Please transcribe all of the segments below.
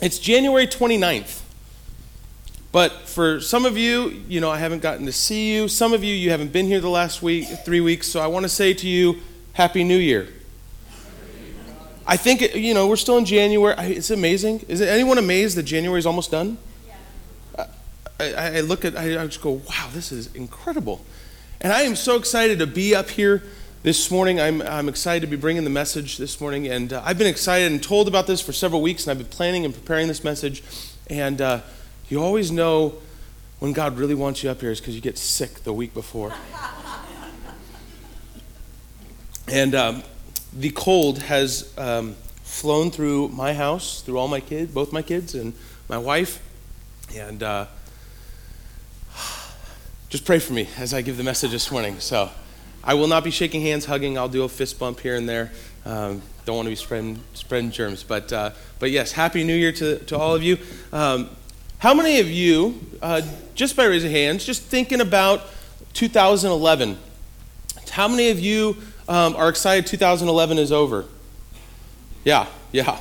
It's January 29th. But for some of you, you know, I haven't gotten to see you. Some of you, you haven't been here the last week, three weeks. So I want to say to you, Happy New Year. I think, you know, we're still in January. It's amazing. Is anyone amazed that January is almost done? Yeah. I, I, look at, I just go, wow, this is incredible. And I am so excited to be up here this morning. I'm, I'm excited to be bringing the message this morning. And uh, I've been excited and told about this for several weeks, and I've been planning and preparing this message. And uh, you always know when God really wants you up here is because you get sick the week before. and um, the cold has um, flown through my house, through all my kids, both my kids, and my wife. And uh, just pray for me as I give the message this morning. So. I will not be shaking hands, hugging. I'll do a fist bump here and there. Um, don't want to be spreading, spreading germs. But, uh, but yes, Happy New Year to, to all of you. Um, how many of you, uh, just by raising hands, just thinking about 2011, how many of you um, are excited 2011 is over? Yeah, yeah.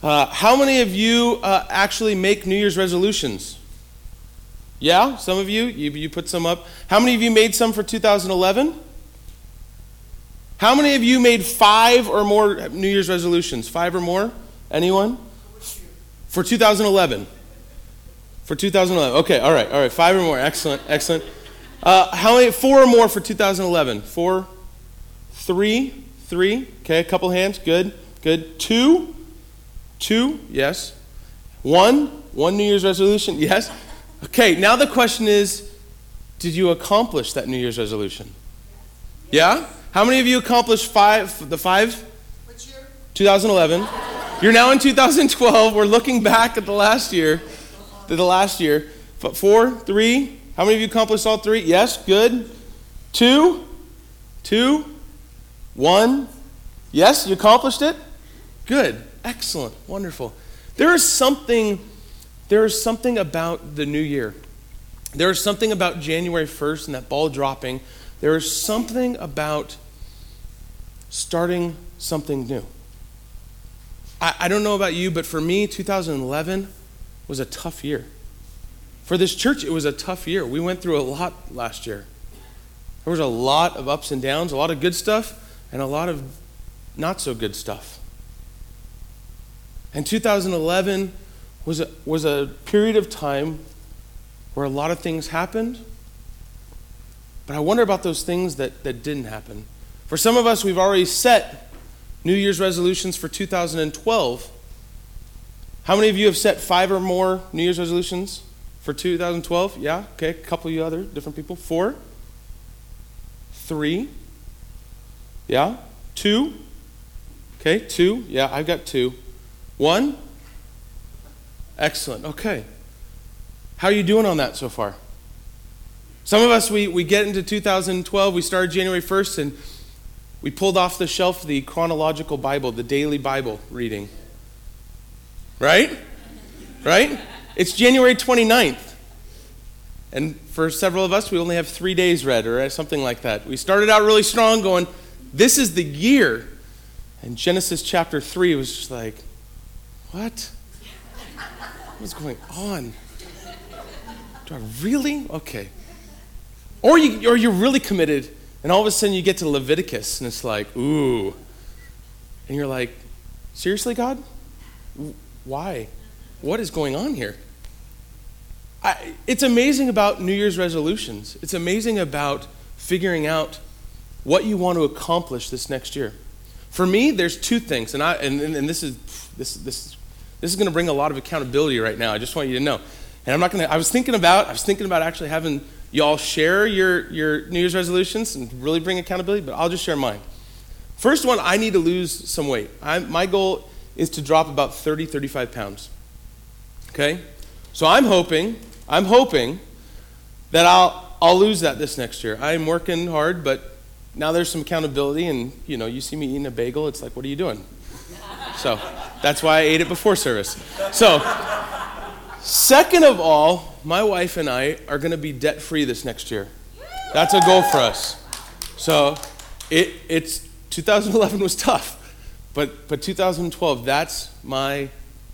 Uh, how many of you uh, actually make New Year's resolutions? Yeah, some of you, you, you put some up. How many of you made some for 2011? How many of you made five or more New Year's resolutions? Five or more? Anyone? For 2011. For 2011. Okay, all right, all right. Five or more. Excellent, excellent. Uh, how many? Four or more for 2011? Four? Three? Three? Okay, a couple hands. Good, good. Two? Two? Yes. One? One New Year's resolution? Yes. Okay, now the question is did you accomplish that New Year's resolution? Yeah? How many of you accomplished five, the five? Which year? 2011. You're now in 2012. We're looking back at the last year. The last year. Four, three. How many of you accomplished all three? Yes, good. Two, two, one. Yes, you accomplished it? Good. Excellent. Wonderful. There is something, there is something about the new year. There is something about January 1st and that ball dropping there is something about starting something new. I, I don't know about you, but for me, 2011 was a tough year. For this church, it was a tough year. We went through a lot last year. There was a lot of ups and downs, a lot of good stuff, and a lot of not so good stuff. And 2011 was a, was a period of time where a lot of things happened but I wonder about those things that, that didn't happen. For some of us, we've already set New Year's resolutions for 2012. How many of you have set five or more New Year's resolutions for 2012? Yeah? Okay, a couple of you other different people. Four? Three? Yeah? Two? Okay, two? Yeah, I've got two. One? Excellent. Okay. How are you doing on that so far? Some of us, we, we get into 2012, we started January 1st, and we pulled off the shelf the chronological Bible, the daily Bible reading. Right? Right? It's January 29th. And for several of us, we only have three days read or something like that. We started out really strong, going, This is the year. And Genesis chapter 3 was just like, What? What's going on? Do I really? Okay. Or, you, or you're really committed, and all of a sudden you get to Leviticus, and it's like, ooh. And you're like, seriously, God? Why? What is going on here? I, it's amazing about New Year's resolutions. It's amazing about figuring out what you want to accomplish this next year. For me, there's two things, and, I, and, and this is this, this, this is going to bring a lot of accountability right now. I just want you to know. And I'm not going to, I was thinking about, I was thinking about actually having y'all share your, your New Year's resolutions and really bring accountability, but I'll just share mine. First one, I need to lose some weight. I, my goal is to drop about 30, 35 pounds. Okay? So I'm hoping, I'm hoping that I'll, I'll lose that this next year. I'm working hard, but now there's some accountability, and you know, you see me eating a bagel, it's like, what are you doing? So that's why I ate it before service. So, second of all, my wife and I are going to be debt free this next year. That's a goal for us. So it, it's 2011 was tough, but but 2012 that's my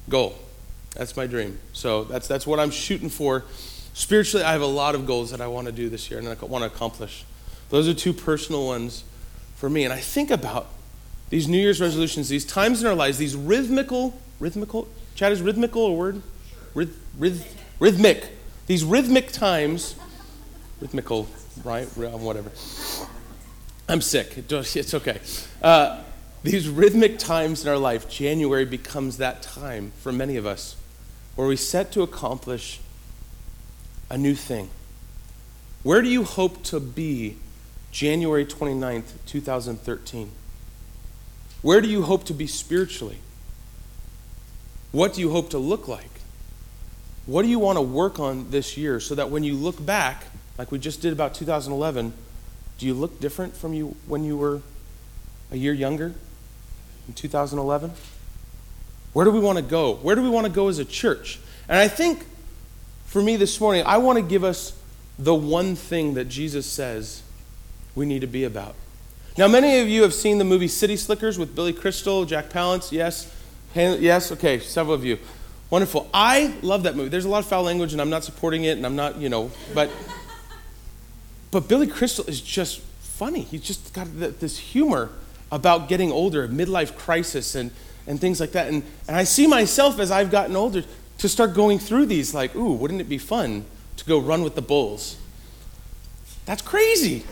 goal. That's my dream. So that's that's what I'm shooting for. Spiritually, I have a lot of goals that I want to do this year and I want to accomplish. Those are two personal ones for me. And I think about these New Year's resolutions, these times in our lives, these rhythmical, rhythmical, Chad, is rhythmical a word? Ryth, ryth, rhythmic. These rhythmic times, rhythmical, right? Whatever. I'm sick. It's okay. Uh, these rhythmic times in our life, January becomes that time for many of us where we set to accomplish a new thing. Where do you hope to be January 29th, 2013? Where do you hope to be spiritually? What do you hope to look like? What do you want to work on this year so that when you look back, like we just did about 2011, do you look different from you when you were a year younger in 2011? Where do we want to go? Where do we want to go as a church? And I think for me this morning, I want to give us the one thing that Jesus says we need to be about. Now, many of you have seen the movie City Slickers with Billy Crystal, Jack Palance. Yes? Yes? Okay, several of you. Wonderful. I love that movie. There's a lot of foul language, and I'm not supporting it, and I'm not, you know, but but Billy Crystal is just funny. He's just got this humor about getting older, midlife crisis, and, and things like that. And, and I see myself as I've gotten older to start going through these, like, ooh, wouldn't it be fun to go run with the bulls? That's crazy.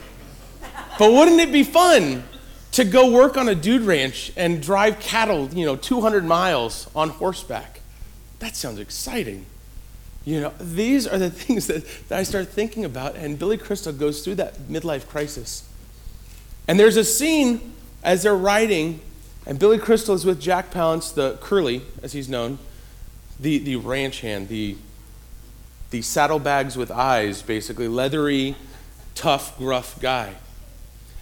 But wouldn't it be fun to go work on a dude ranch and drive cattle, you know, 200 miles on horseback? That sounds exciting. You know, these are the things that, that I start thinking about, and Billy Crystal goes through that midlife crisis. And there's a scene as they're riding, and Billy Crystal is with Jack Palance, the Curly, as he's known, the, the ranch hand, the, the saddlebags with eyes, basically, leathery, tough, gruff guy.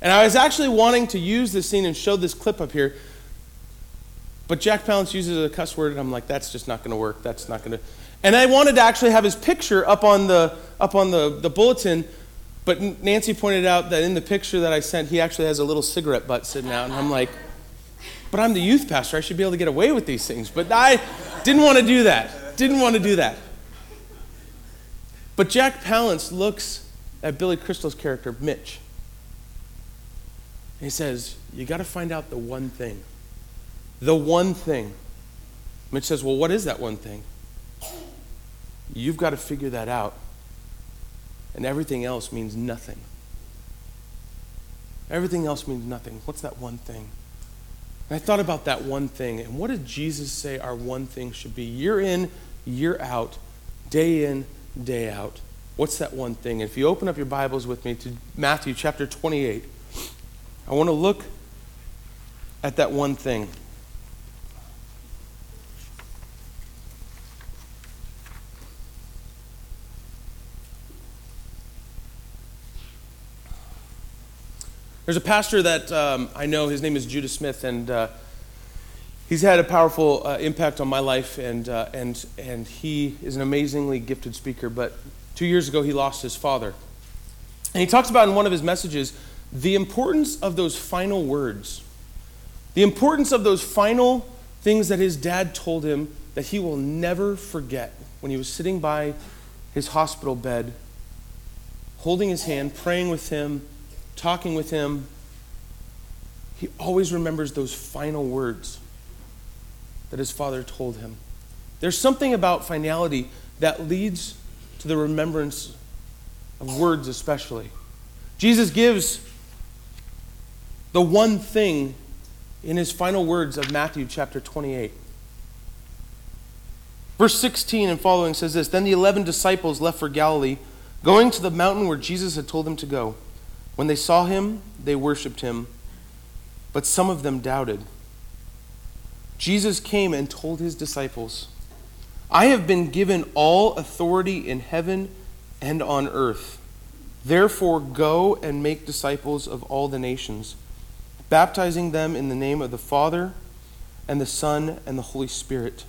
And I was actually wanting to use this scene and show this clip up here, but Jack Palance uses a cuss word, and I'm like, that's just not going to work. That's not going to. And I wanted to actually have his picture up on the, up on the, the bulletin, but Nancy pointed out that in the picture that I sent, he actually has a little cigarette butt sitting out. And I'm like, but I'm the youth pastor. I should be able to get away with these things. But I didn't want to do that. Didn't want to do that. But Jack Palance looks at Billy Crystal's character, Mitch. And he says, You got to find out the one thing. The one thing. Mitch says, Well, what is that one thing? You've got to figure that out. And everything else means nothing. Everything else means nothing. What's that one thing? And I thought about that one thing. And what did Jesus say our one thing should be? Year in, year out, day in, day out. What's that one thing? If you open up your Bibles with me to Matthew chapter 28, I want to look at that one thing. There's a pastor that um, I know, his name is Judah Smith, and uh, he's had a powerful uh, impact on my life, and, uh, and, and he is an amazingly gifted speaker. But two years ago, he lost his father. And he talks about in one of his messages the importance of those final words, the importance of those final things that his dad told him that he will never forget when he was sitting by his hospital bed, holding his hand, praying with him talking with him, he always remembers those final words that his father told him. There's something about finality that leads to the remembrance of words, especially. Jesus gives the one thing in his final words of Matthew chapter 28. Verse 16 and following says this Then the eleven disciples left for Galilee, going to the mountain where Jesus had told them to go. When they saw him, they worshiped him, but some of them doubted. Jesus came and told his disciples, I have been given all authority in heaven and on earth. Therefore, go and make disciples of all the nations, baptizing them in the name of the Father, and the Son, and the Holy Spirit.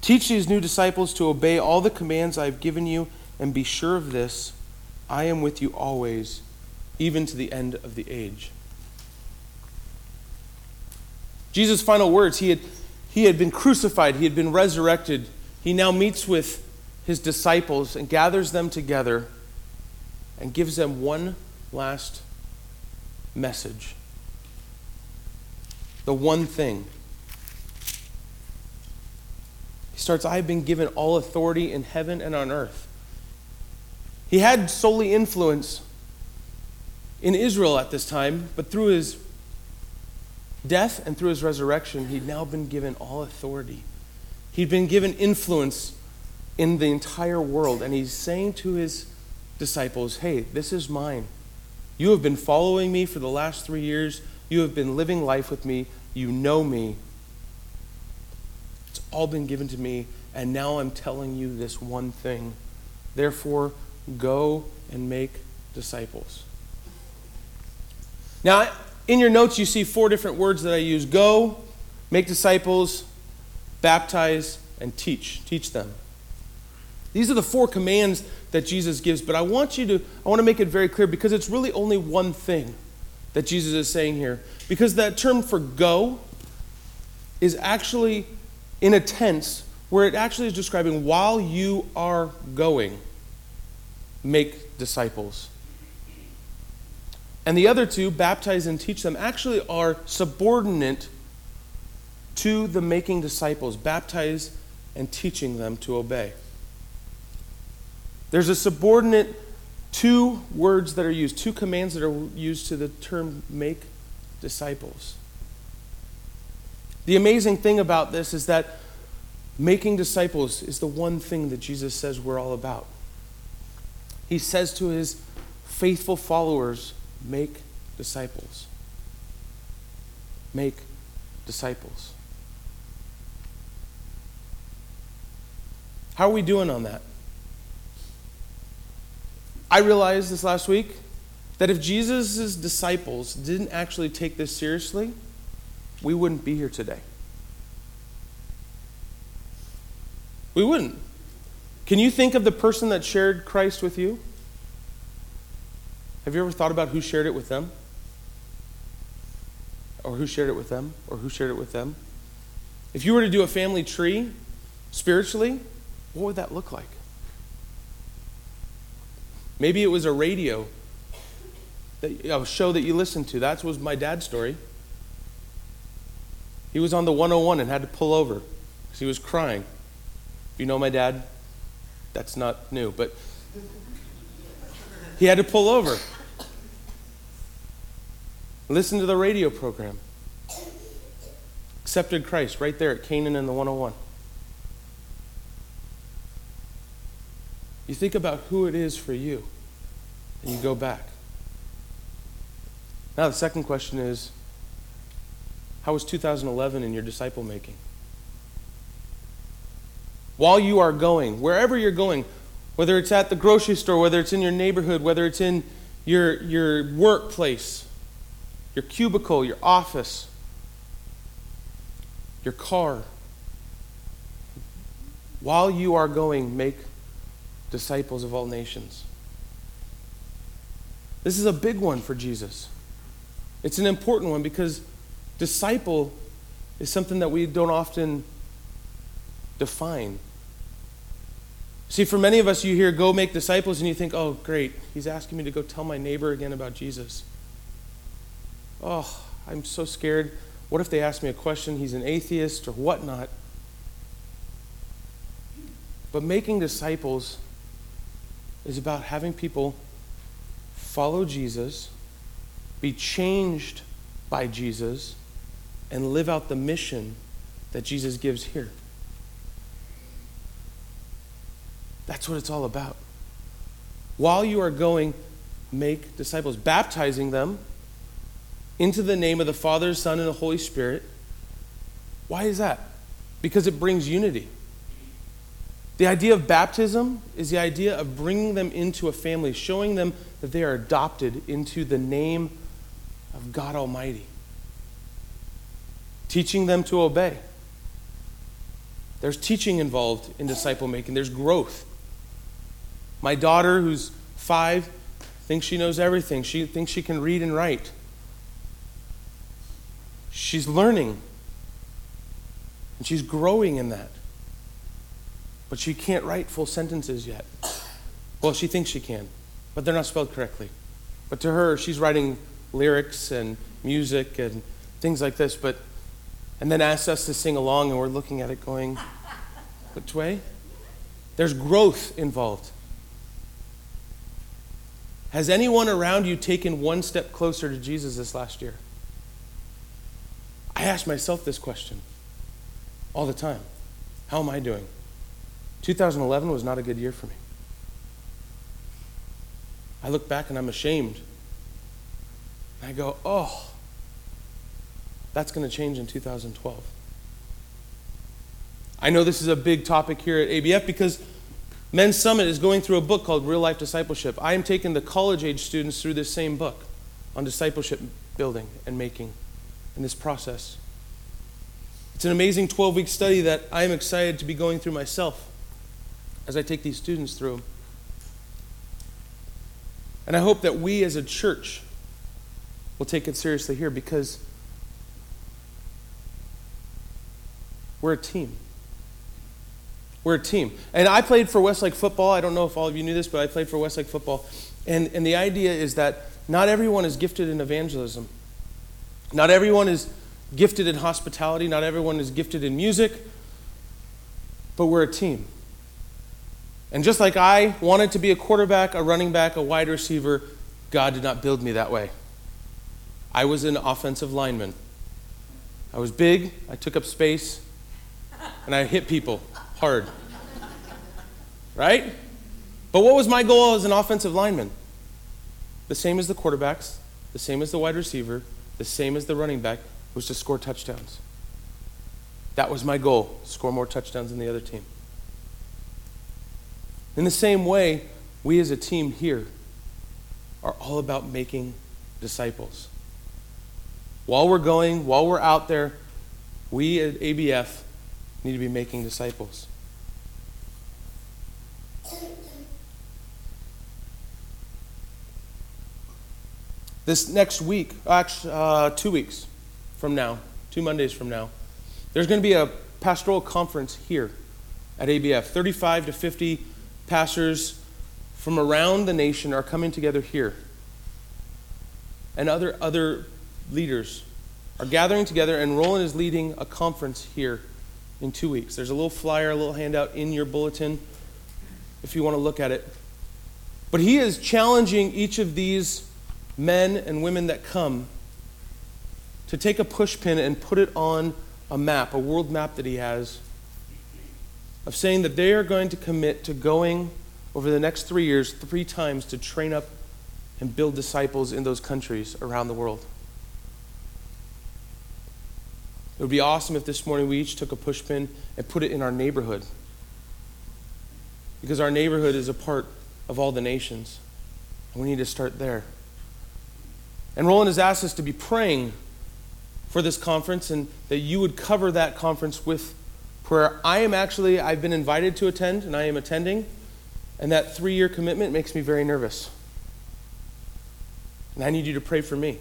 Teach these new disciples to obey all the commands I have given you, and be sure of this I am with you always even to the end of the age. Jesus' final words, he had, he had been crucified, he had been resurrected. He now meets with his disciples and gathers them together and gives them one last message. The one thing. He starts, I have been given all authority in heaven and on earth. He had solely influence in Israel at this time, but through his death and through his resurrection, he'd now been given all authority. He'd been given influence in the entire world, and he's saying to his disciples, Hey, this is mine. You have been following me for the last three years. You have been living life with me. You know me. It's all been given to me, and now I'm telling you this one thing. Therefore, go and make disciples. Now, in your notes, you see four different words that I use go, make disciples, baptize, and teach. Teach them. These are the four commands that Jesus gives, but I want you to, I want to make it very clear because it's really only one thing that Jesus is saying here. Because that term for go is actually in a tense where it actually is describing while you are going, make disciples. And the other two, baptize and teach them, actually are subordinate to the making disciples, baptize and teaching them to obey. There's a subordinate two words that are used, two commands that are used to the term make disciples. The amazing thing about this is that making disciples is the one thing that Jesus says we're all about. He says to his faithful followers, Make disciples. Make disciples. How are we doing on that? I realized this last week that if Jesus' disciples didn't actually take this seriously, we wouldn't be here today. We wouldn't. Can you think of the person that shared Christ with you? Have you ever thought about who shared it with them? Or who shared it with them? Or who shared it with them? If you were to do a family tree spiritually, what would that look like? Maybe it was a radio, that, a show that you listened to. That was my dad's story. He was on the 101 and had to pull over because he was crying. You know my dad, that's not new, but he had to pull over. Listen to the radio program. Accepted Christ right there at Kanan and the 101. You think about who it is for you, and you go back. Now, the second question is how was 2011 in your disciple making? While you are going, wherever you're going, whether it's at the grocery store, whether it's in your neighborhood, whether it's in your, your workplace, your cubicle, your office, your car. While you are going, make disciples of all nations. This is a big one for Jesus. It's an important one because disciple is something that we don't often define. See, for many of us, you hear go make disciples and you think, oh, great, he's asking me to go tell my neighbor again about Jesus oh, I'm so scared. What if they ask me a question? He's an atheist or whatnot. But making disciples is about having people follow Jesus, be changed by Jesus, and live out the mission that Jesus gives here. That's what it's all about. While you are going, make disciples, baptizing them into the name of the Father, Son, and the Holy Spirit. Why is that? Because it brings unity. The idea of baptism is the idea of bringing them into a family, showing them that they are adopted into the name of God Almighty, teaching them to obey. There's teaching involved in disciple making, there's growth. My daughter, who's five, thinks she knows everything. She thinks she can read and write. She's learning. And she's growing in that. But she can't write full sentences yet. Well, she thinks she can, but they're not spelled correctly. But to her, she's writing lyrics and music and things like this, but and then asks us to sing along, and we're looking at it going, which way? There's growth involved. Has anyone around you taken one step closer to Jesus this last year? I ask myself this question all the time How am I doing? 2011 was not a good year for me. I look back and I'm ashamed. And I go, oh, that's going to change in 2012. I know this is a big topic here at ABF because Men's Summit is going through a book called Real Life Discipleship. I am taking the college age students through this same book on discipleship building and making in this process. It's an amazing 12 week study that I am excited to be going through myself as I take these students through. And I hope that we as a church will take it seriously here because we're a team. We're a team. And I played for Westlake football. I don't know if all of you knew this, but I played for Westlake football. And, and the idea is that not everyone is gifted in evangelism. Not everyone is gifted in hospitality. Not everyone is gifted in music. But we're a team. And just like I wanted to be a quarterback, a running back, a wide receiver, God did not build me that way. I was an offensive lineman. I was big, I took up space, and I hit people hard. Right? But what was my goal as an offensive lineman? The same as the quarterbacks, the same as the wide receiver, the same as the running back, was to score touchdowns. That was my goal, score more touchdowns than the other team. In the same way, we as a team here are all about making disciples. While we're going, while we're out there, we at ABF need to be making disciples. This next week, actually, uh, two weeks from now, two Mondays from now, there's going to be a pastoral conference here at ABF. 35 to 50 pastors from around the nation are coming together here. And other, other leaders are gathering together, and Roland is leading a conference here in two weeks. There's a little flyer, a little handout in your bulletin if you want to look at it. But he is challenging each of these men and women that come to take a pushpin and put it on a map, a world map that he has, of saying that they are going to commit to going over the next three years, three times, to train up and build disciples in those countries around the world. It would be awesome if this morning we each took a pushpin and put it in our neighborhood. Because our neighborhood is a part of all the nations. And we need to start there. And Roland has asked us to be praying for this conference and that you would cover that conference with prayer. I am actually, I've been invited to attend and I am attending. And that three year commitment makes me very nervous. And I need you to pray for me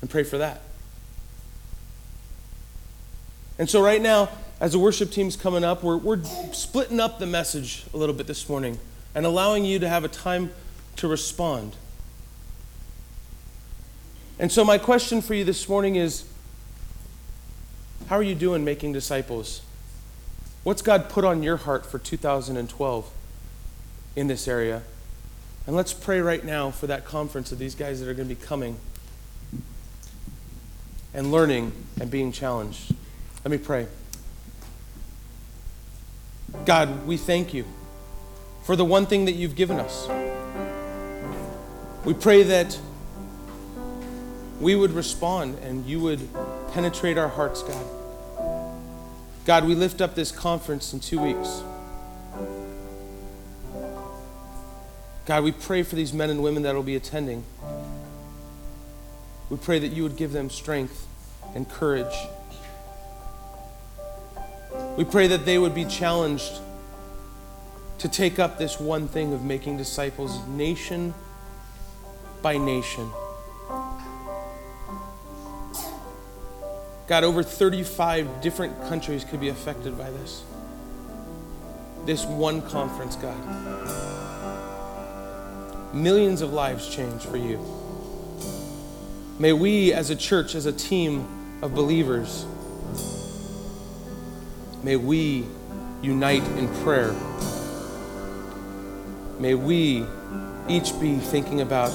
and pray for that. And so, right now, as the worship team's coming up, we're, we're splitting up the message a little bit this morning and allowing you to have a time to respond. And so, my question for you this morning is how are you doing making disciples? What's God put on your heart for 2012 in this area? And let's pray right now for that conference of these guys that are going to be coming and learning and being challenged. Let me pray. God, we thank you for the one thing that you've given us. We pray that we would respond and you would penetrate our hearts, God. God, we lift up this conference in two weeks. God, we pray for these men and women that will be attending. We pray that you would give them strength and courage we pray that they would be challenged to take up this one thing of making disciples nation by nation. God, over 35 different countries could be affected by this. This one conference, God. Millions of lives change for you. May we, as a church, as a team of believers, may we unite in prayer. May we each be thinking about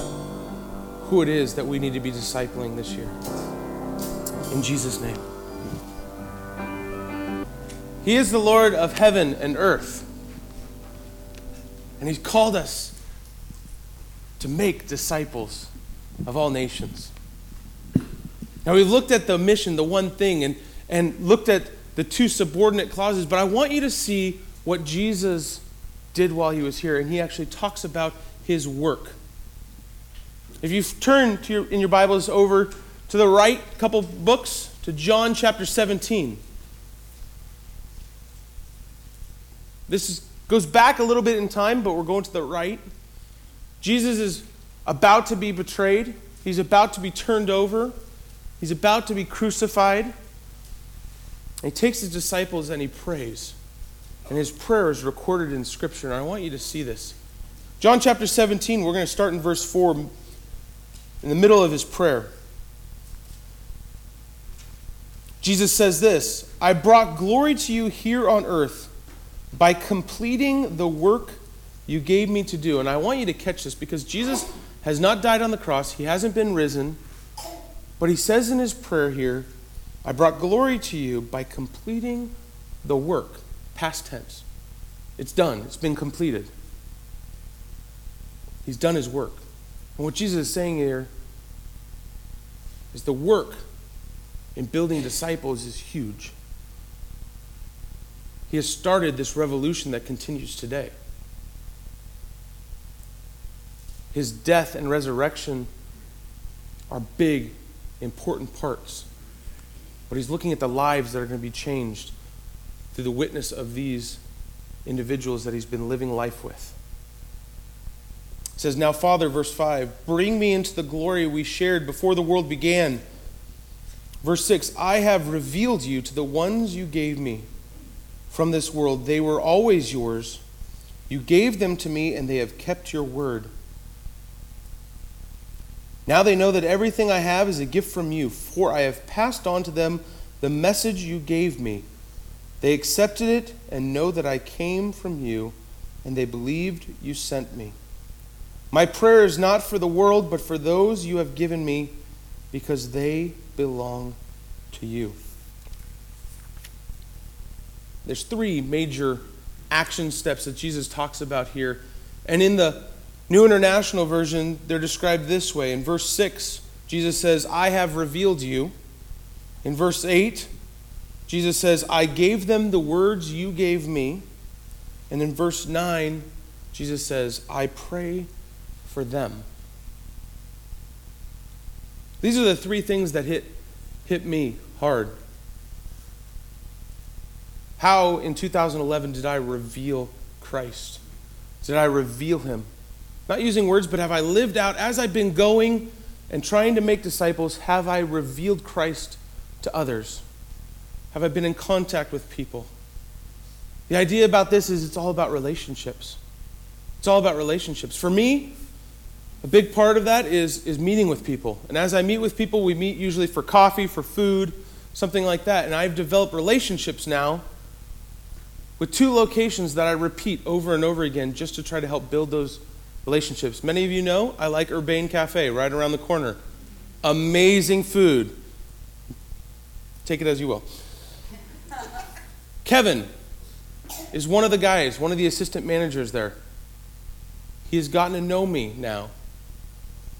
who it is that we need to be discipling this year. In Jesus' name. He is the Lord of heaven and earth. And He's called us to make disciples of all nations. Now, we've looked at the mission, the one thing, and, and looked at the two subordinate clauses, but I want you to see what Jesus did while he was here. And he actually talks about his work. If you turn to your, in your Bibles over to the right a couple books to John chapter 17. This is, goes back a little bit in time, but we're going to the right. Jesus is about to be betrayed. He's about to be turned over. He's about to be crucified. He takes his disciples and he prays. And his prayer is recorded in Scripture. And I want you to see this. John chapter 17, we're going to start in verse 4 in the middle of his prayer. Jesus says this I brought glory to you here on earth by completing the work you gave me to do. And I want you to catch this because Jesus has not died on the cross, he hasn't been risen. But he says in his prayer here, I brought glory to you by completing the work, past tense. It's done, it's been completed. He's done his work. And what Jesus is saying here is the work in building disciples is huge. He has started this revolution that continues today. His death and resurrection are big, important parts. But he's looking at the lives that are going to be changed through the witness of these individuals that he's been living life with says, Now, Father, verse 5, bring me into the glory we shared before the world began. Verse 6, I have revealed you to the ones you gave me from this world. They were always yours. You gave them to me, and they have kept your word. Now they know that everything I have is a gift from you, for I have passed on to them the message you gave me. They accepted it and know that I came from you, and they believed you sent me. My prayer is not for the world, but for those you have given me, because they belong to you. There's three major action steps that Jesus talks about here. And in the New International Version, they're described this way. In verse 6, Jesus says, I have revealed you. In verse 8, Jesus says, I gave them the words you gave me. And in verse 9, Jesus says, I pray for them. These are the three things that hit, hit me hard. How in 2011 did I reveal Christ? Did I reveal him? Not using words, but have I lived out as I've been going and trying to make disciples? Have I revealed Christ to others? Have I been in contact with people? The idea about this is it's all about relationships. It's all about relationships. For me, a big part of that is, is meeting with people. And as I meet with people, we meet usually for coffee, for food, something like that. And I've developed relationships now with two locations that I repeat over and over again just to try to help build those relationships. Many of you know I like Urbane Cafe right around the corner. Amazing food. Take it as you will. Kevin is one of the guys, one of the assistant managers there. He has gotten to know me now.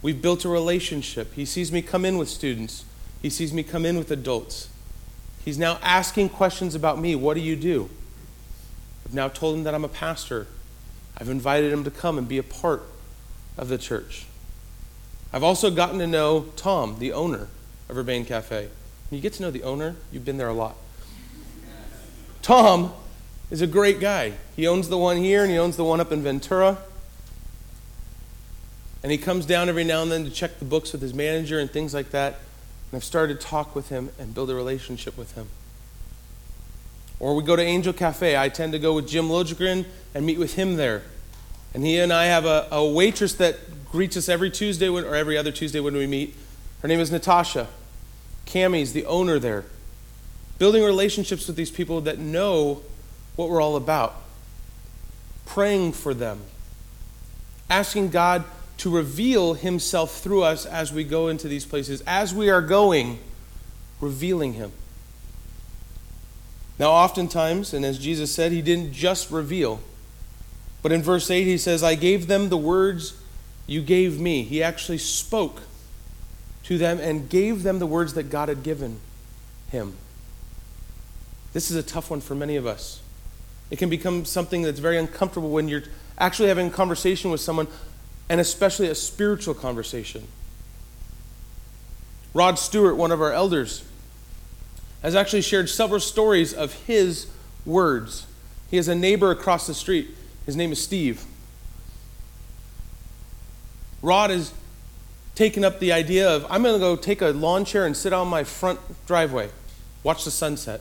We've built a relationship. He sees me come in with students, he sees me come in with adults. He's now asking questions about me. What do you do? I've now told him that I'm a pastor. I've invited him to come and be a part of the church. I've also gotten to know Tom, the owner of Urbane Cafe. When you get to know the owner, you've been there a lot. Tom is a great guy. He owns the one here and he owns the one up in Ventura. And he comes down every now and then to check the books with his manager and things like that. And I've started to talk with him and build a relationship with him. Or we go to Angel Cafe. I tend to go with Jim Logren and meet with him there. And he and I have a, a waitress that greets us every Tuesday when, or every other Tuesday when we meet. Her name is Natasha. Cammy's the owner there. Building relationships with these people that know what we're all about. Praying for them. Asking God to reveal himself through us as we go into these places. As we are going, revealing him. Now, oftentimes, and as Jesus said, he didn't just reveal. But in verse 8, he says, I gave them the words you gave me. He actually spoke to them and gave them the words that God had given him. This is a tough one for many of us. It can become something that's very uncomfortable when you're actually having a conversation with someone and especially a spiritual conversation. Rod Stewart, one of our elders, has actually shared several stories of his words. He has a neighbor across the street. His name is Steve. Rod has taken up the idea of I'm going to go take a lawn chair and sit on my front driveway, watch the sunset.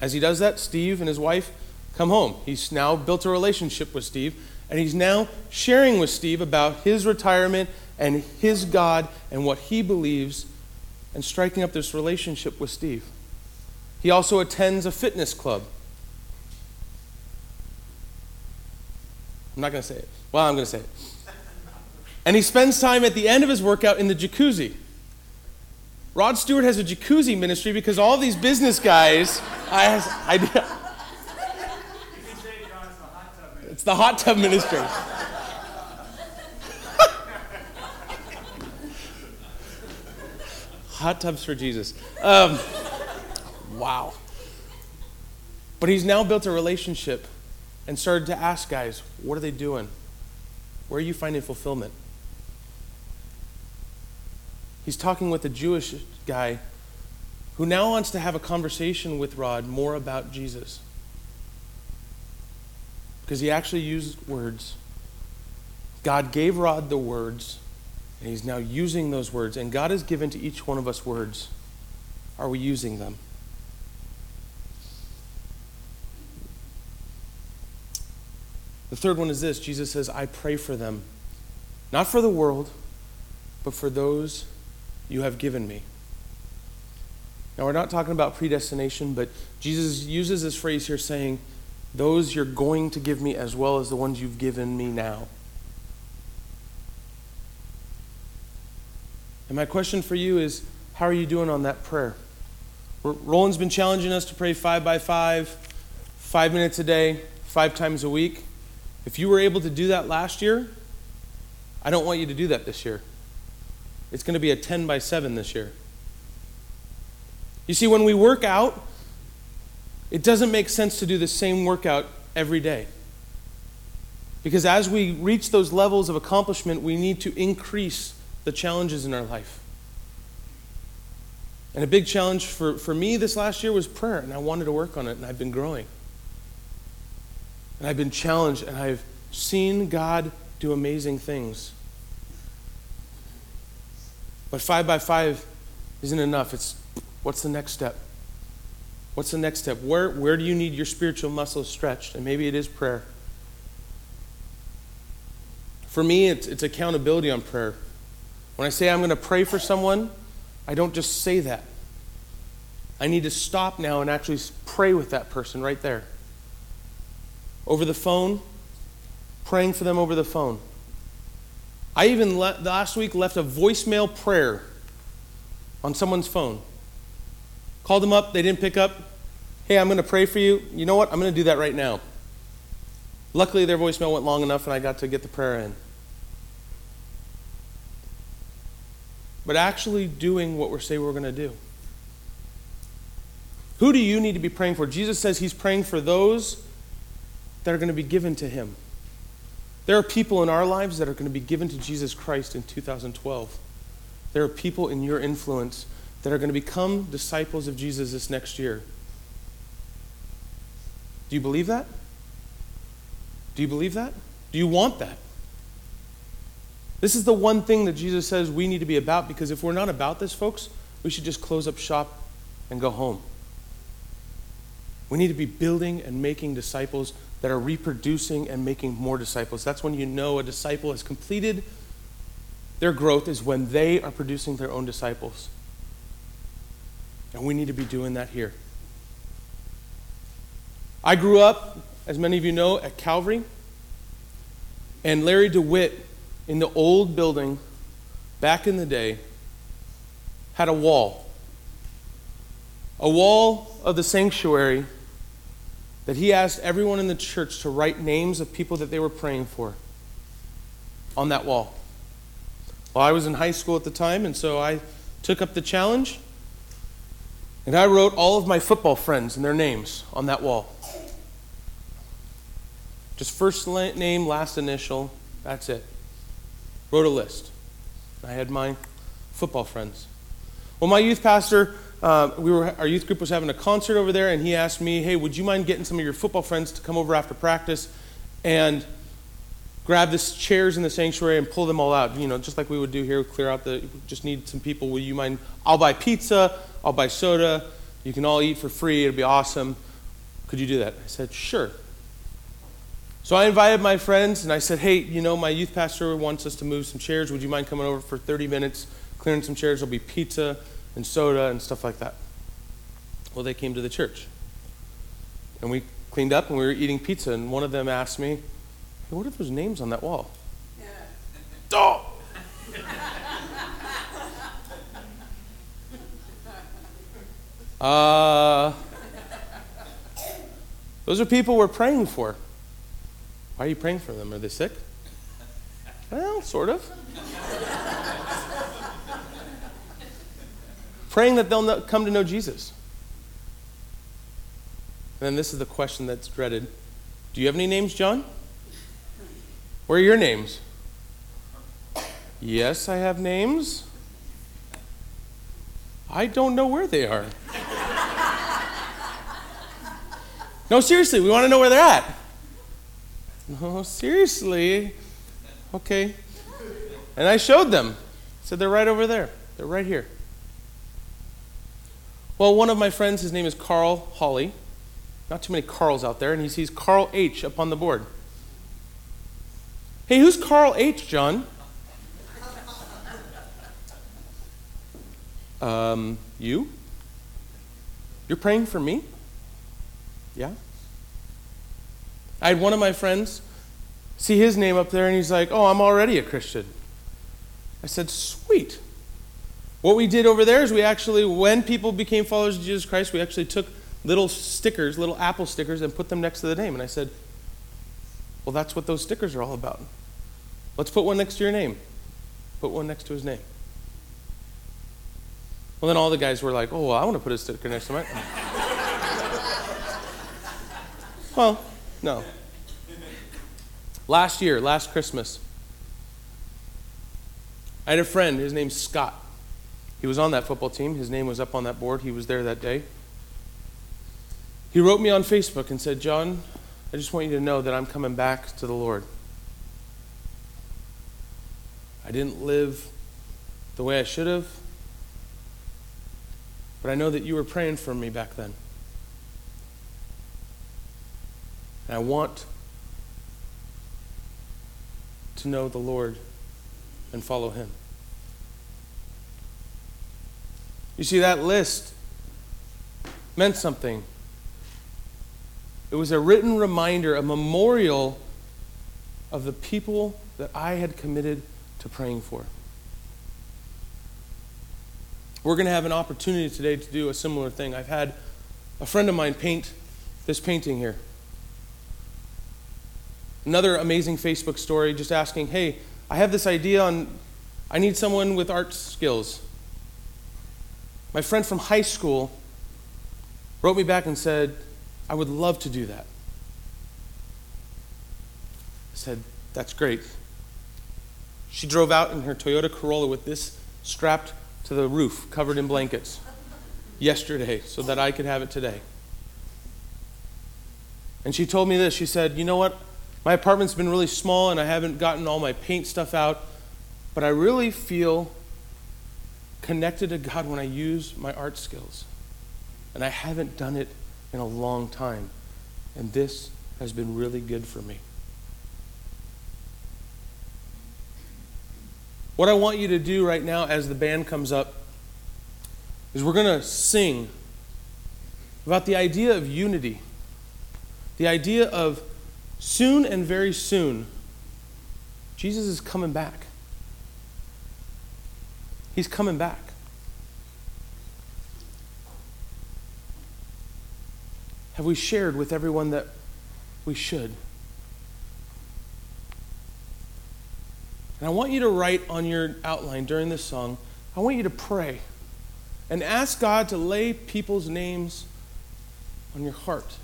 As he does that, Steve and his wife come home. He's now built a relationship with Steve and he's now sharing with Steve about his retirement and his God and what he believes and striking up this relationship with Steve. He also attends a fitness club. I'm not going to say it. Well, I'm going to say it. And he spends time at the end of his workout in the jacuzzi. Rod Stewart has a jacuzzi ministry because all these business guys, I, I, it's the hot tub ministry. hot tubs for Jesus. Um, wow. But he's now built a relationship and started to ask guys, what are they doing? Where are you finding fulfillment? He's talking with a Jewish guy who now wants to have a conversation with Rod more about Jesus because he actually used words. God gave Rod the words, and he's now using those words. And God has given to each one of us words. Are we using them? The third one is this Jesus says, I pray for them, not for the world, but for those you have given me. Now, we're not talking about predestination, but Jesus uses this phrase here saying, those you're going to give me as well as the ones you've given me now. And my question for you is how are you doing on that prayer? Roland's been challenging us to pray five by five, five minutes a day, five times a week. If you were able to do that last year, I don't want you to do that this year. It's going to be a 10 by 7 this year. You see, when we work out, it doesn't make sense to do the same workout every day. Because as we reach those levels of accomplishment, we need to increase the challenges in our life. And a big challenge for, for me this last year was prayer, and I wanted to work on it, and I've been growing. And I've been challenged, and I've seen God do amazing things. But five by five isn't enough. It's what's the next step? What's the next step? Where, where do you need your spiritual muscles stretched? And maybe it is prayer. For me, it's, it's accountability on prayer. When I say I'm going to pray for someone, I don't just say that. I need to stop now and actually pray with that person right there. Over the phone, praying for them over the phone. I even le- last week left a voicemail prayer on someone's phone. Called them up, they didn't pick up. Hey, I'm going to pray for you. You know what? I'm going to do that right now. Luckily, their voicemail went long enough and I got to get the prayer in. But actually doing what we're saying we're going to do. Who do you need to be praying for? Jesus says he's praying for those that are going to be given to him. There are people in our lives that are going to be given to Jesus Christ in 2012. There are people in your influence that are going to become disciples of Jesus this next year. Do you believe that? Do you believe that? Do you want that? This is the one thing that Jesus says we need to be about because if we're not about this, folks, we should just close up shop and go home. We need to be building and making disciples that are reproducing and making more disciples. That's when you know a disciple has completed their growth, is when they are producing their own disciples. And we need to be doing that here. I grew up, as many of you know, at Calvary. And Larry DeWitt, in the old building back in the day, had a wall. A wall of the sanctuary that he asked everyone in the church to write names of people that they were praying for on that wall. Well, I was in high school at the time, and so I took up the challenge. And I wrote all of my football friends and their names on that wall. Just first name, last initial, that's it. Wrote a list. I had my football friends. Well, my youth pastor, uh, we were, our youth group was having a concert over there, and he asked me, hey, would you mind getting some of your football friends to come over after practice and grab the chairs in the sanctuary and pull them all out? You know, just like we would do here, clear out the, just need some people. Will you mind? I'll buy pizza, I'll buy soda, you can all eat for free, it'll be awesome. Could you do that? I said, sure. So I invited my friends and I said, hey, you know, my youth pastor wants us to move some chairs. Would you mind coming over for 30 minutes, clearing some chairs? There'll be pizza and soda and stuff like that. Well, they came to the church. And we cleaned up and we were eating pizza. And one of them asked me, hey, what are those names on that wall? Yeah. Oh! uh, those are people we're praying for. Why are you praying for them? Are they sick? Well, sort of. praying that they'll come to know Jesus. And then this is the question that's dreaded Do you have any names, Jon? Where are your names? Yes, I have names. I don't know where they are. no, seriously, we want to know where they're at. No, seriously. Okay. And I showed them. I said, they're right over there. They're right here. Well, one of my friends, his name is Carl Hawley. Not too many Carls out there, and he sees Carl H up on the board. Hey, who's Carl H, Jon? Um, you? You're praying for me? Yeah? I had one of my friends see his name up there, and he's like, Oh, I'm already a Christian. I said, Sweet. What we did over there is we actually, when people became followers of Jesus Christ, we actually took little stickers, little Apple stickers, and put them next to the name. And I said, Well, that's what those stickers are all about. Let's put one next to your name. Put one next to his name. Well, then all the guys were like, Oh, well, I want to put a sticker next to mine. well, no. Last year, last Christmas, I had a friend, his name's Scott. He was on that football team. His name was up on that board. He was there that day. He wrote me on Facebook and said, Jon, I just want you to know that I'm coming back to the Lord. I didn't live the way I should have, but I know that you were praying for me back then. And I want to know the Lord and follow Him. You see, that list meant something. It was a written reminder, a memorial of the people that I had committed to praying for. We're going to have an opportunity today to do a similar thing. I've had a friend of mine paint this painting here. Another amazing Facebook story just asking, hey, I have this idea on, I need someone with art skills. My friend from high school wrote me back and said, I would love to do that. I said, That's great. She drove out in her Toyota Corolla with this strapped to the roof, covered in blankets, yesterday, so that I could have it today. And she told me this. She said, You know what? My apartment's been really small and I haven't gotten all my paint stuff out, but I really feel connected to God when I use my art skills. And I haven't done it in a long time. And this has been really good for me. What I want you to do right now as the band comes up is we're going to sing about the idea of unity, the idea of soon and very soon, Jesus is coming back. He's coming back. Have we shared with everyone that we should? And I want you to write on your outline during this song, I want you to pray and ask God to lay people's names on your heart.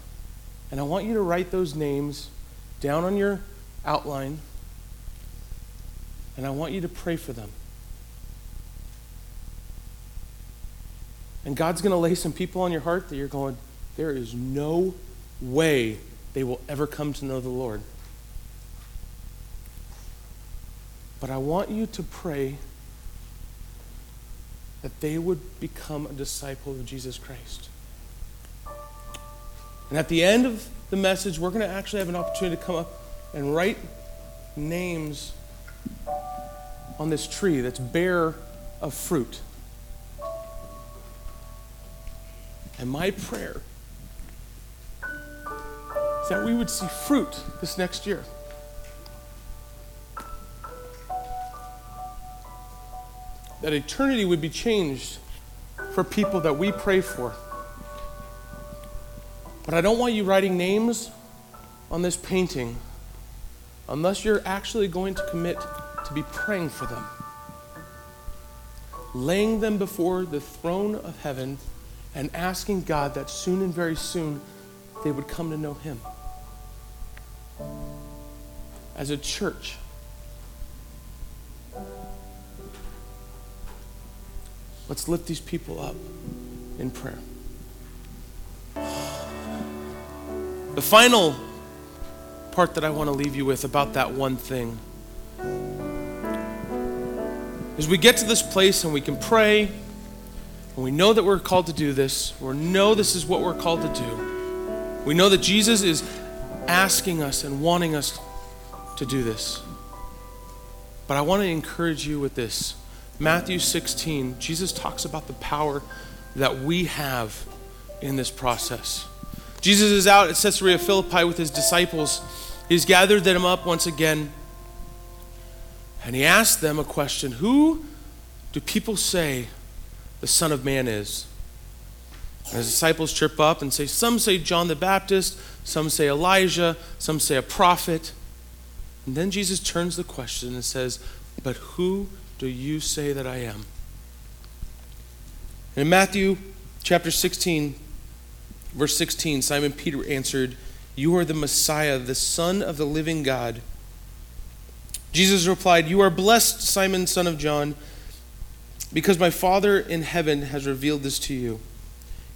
And I want you to write those names down on your outline. And I want you to pray for them. And God's going to lay some people on your heart that you're going, there is no way they will ever come to know the Lord. But I want you to pray that they would become a disciple of Jesus Christ. And at the end of the message, we're going to actually have an opportunity to come up and write names on this tree that's bare of fruit. And my prayer is that we would see fruit this next year. That eternity would be changed for people that we pray for. But I don't want you writing names on this painting unless you're actually going to commit to be praying for them, laying them before the throne of heaven, and asking God that soon and very soon they would come to know Him. As a church, let's lift these people up in prayer. The final part that I want to leave you with about that one thing is we get to this place and we can pray and we know that we're called to do this. We know this is what we're called to do. We know that Jesus is asking us and wanting us to do this. But I want to encourage you with this. Matthew 16, Jesus talks about the power that we have in this process. Jesus is out at Caesarea Philippi with his disciples. He's gathered them up once again. And he asked them a question Who do people say the Son of Man is? And his disciples trip up and say, Some say John the Baptist, some say Elijah, some say a prophet. And then Jesus turns the question and says, But who do you say that I am? And in Matthew chapter 16, Verse 16 Simon Peter answered, You are the Messiah, the Son of the living God. Jesus replied, You are blessed, Simon, son of John, because my Father in heaven has revealed this to you.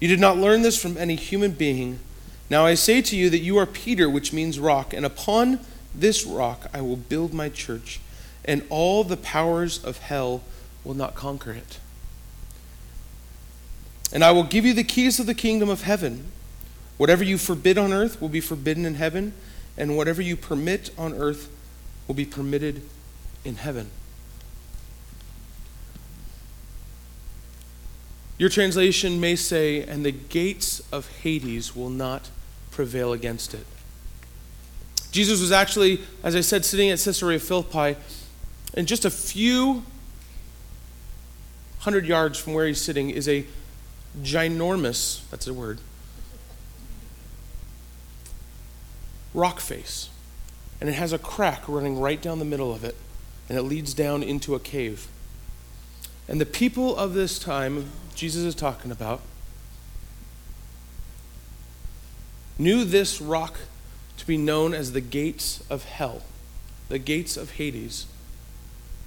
You did not learn this from any human being. Now I say to you that you are Peter, which means rock, and upon this rock I will build my church, and all the powers of hell will not conquer it. And I will give you the keys of the kingdom of heaven. Whatever you forbid on earth will be forbidden in heaven, and whatever you permit on earth will be permitted in heaven. Your translation may say, and the gates of Hades will not prevail against it. Jesus was actually, as I said, sitting at Caesarea Philippi, and just a few hundred yards from where he's sitting is a ginormous, that's a word, rock face. And it has a crack running right down the middle of it, and it leads down into a cave. And the people of this time, Jesus is talking about, knew this rock to be known as the gates of hell, the gates of Hades.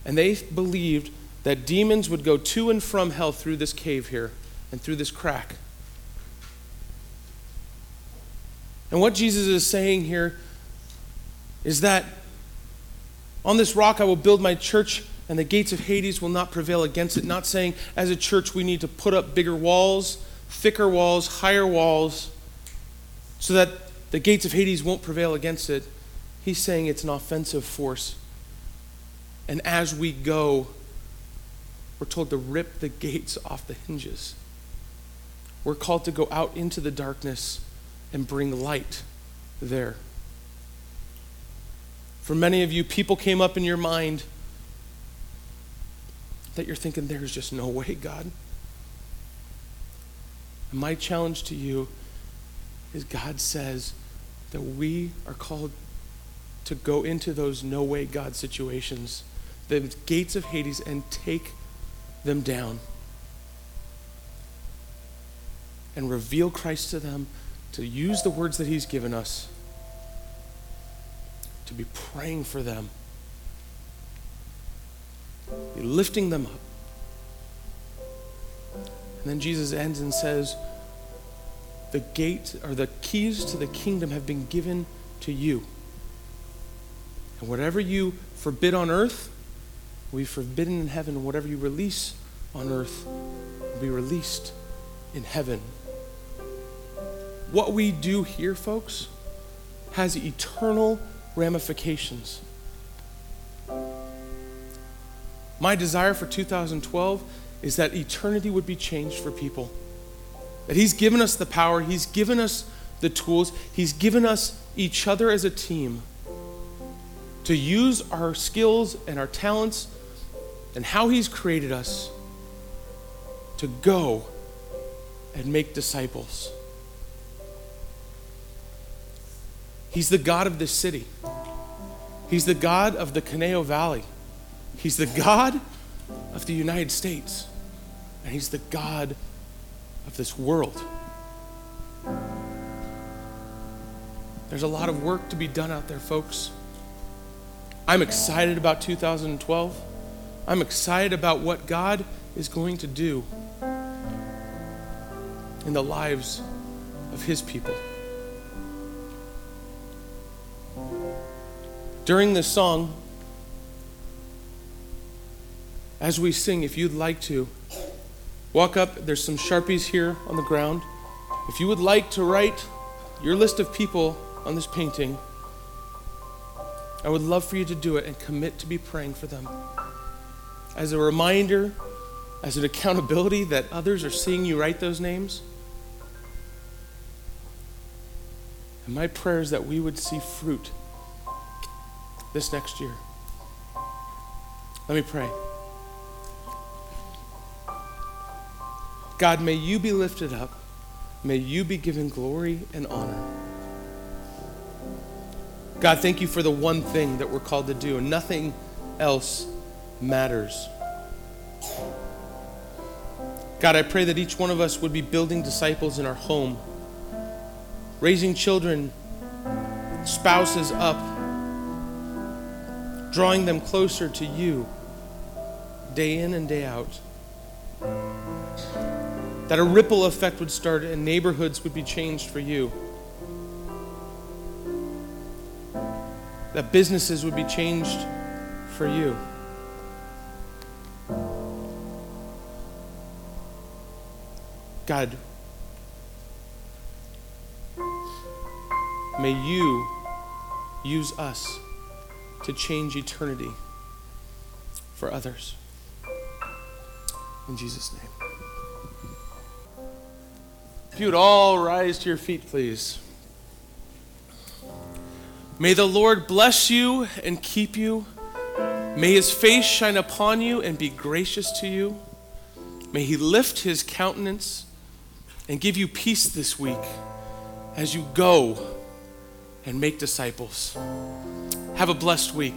And they believed that demons would go to and from hell through this cave here and through this crack. And what Jesus is saying here is that on this rock I will build my church, and the gates of Hades will not prevail against it. Not saying as a church we need to put up bigger walls, thicker walls, higher walls, so that the gates of Hades won't prevail against it. He's saying it's an offensive force. And as we go, we're told to rip the gates off the hinges. We're called to go out into the darkness and bring light there. For many of you, people came up in your mind that you're thinking, there's just no way, God. And my challenge to you is God says that we are called to go into those no way God situations, the gates of Hades, and take them down and reveal Christ to them, to use the words that He's given us, to be praying for them, be lifting them up. And then Jesus ends and says, The gate or the keys to the kingdom have been given to you. And whatever you forbid on earth will be forbidden in heaven, whatever you release on earth will be released in heaven. What we do here, folks, has eternal ramifications. My desire for 2012 is that eternity would be changed for people. That He's given us the power, He's given us the tools, He's given us each other as a team to use our skills and our talents and how He's created us to go and make disciples. He's the God of this city. He's the God of the Conejo Valley. He's the God of the United States. And He's the God of this world. There's a lot of work to be done out there, folks. I'm excited about 2012. I'm excited about what God is going to do in the lives of His people. During this song, as we sing, if you'd like to, walk up. There's some Sharpies here on the ground. If you would like to write your list of people on this painting, I would love for you to do it and commit to be praying for them. As a reminder, as an accountability that others are seeing you write those names. And my prayer is that we would see fruit this next year. Let me pray. God, may you be lifted up. May you be given glory and honor. God, thank you for the one thing that we're called to do, and nothing else matters. God, I pray that each one of us would be building disciples in our home, raising children, spouses up, drawing them closer to you day in and day out. That a ripple effect would start and neighborhoods would be changed for you. that businesses would be changed for you. God, may you use us to change eternity for others. In Jesus' name. If you would all rise to your feet, please. May the Lord bless you and keep you. May his face shine upon you and be gracious to you. May he lift his countenance and give you peace this week as you go and make disciples. Have a blessed week.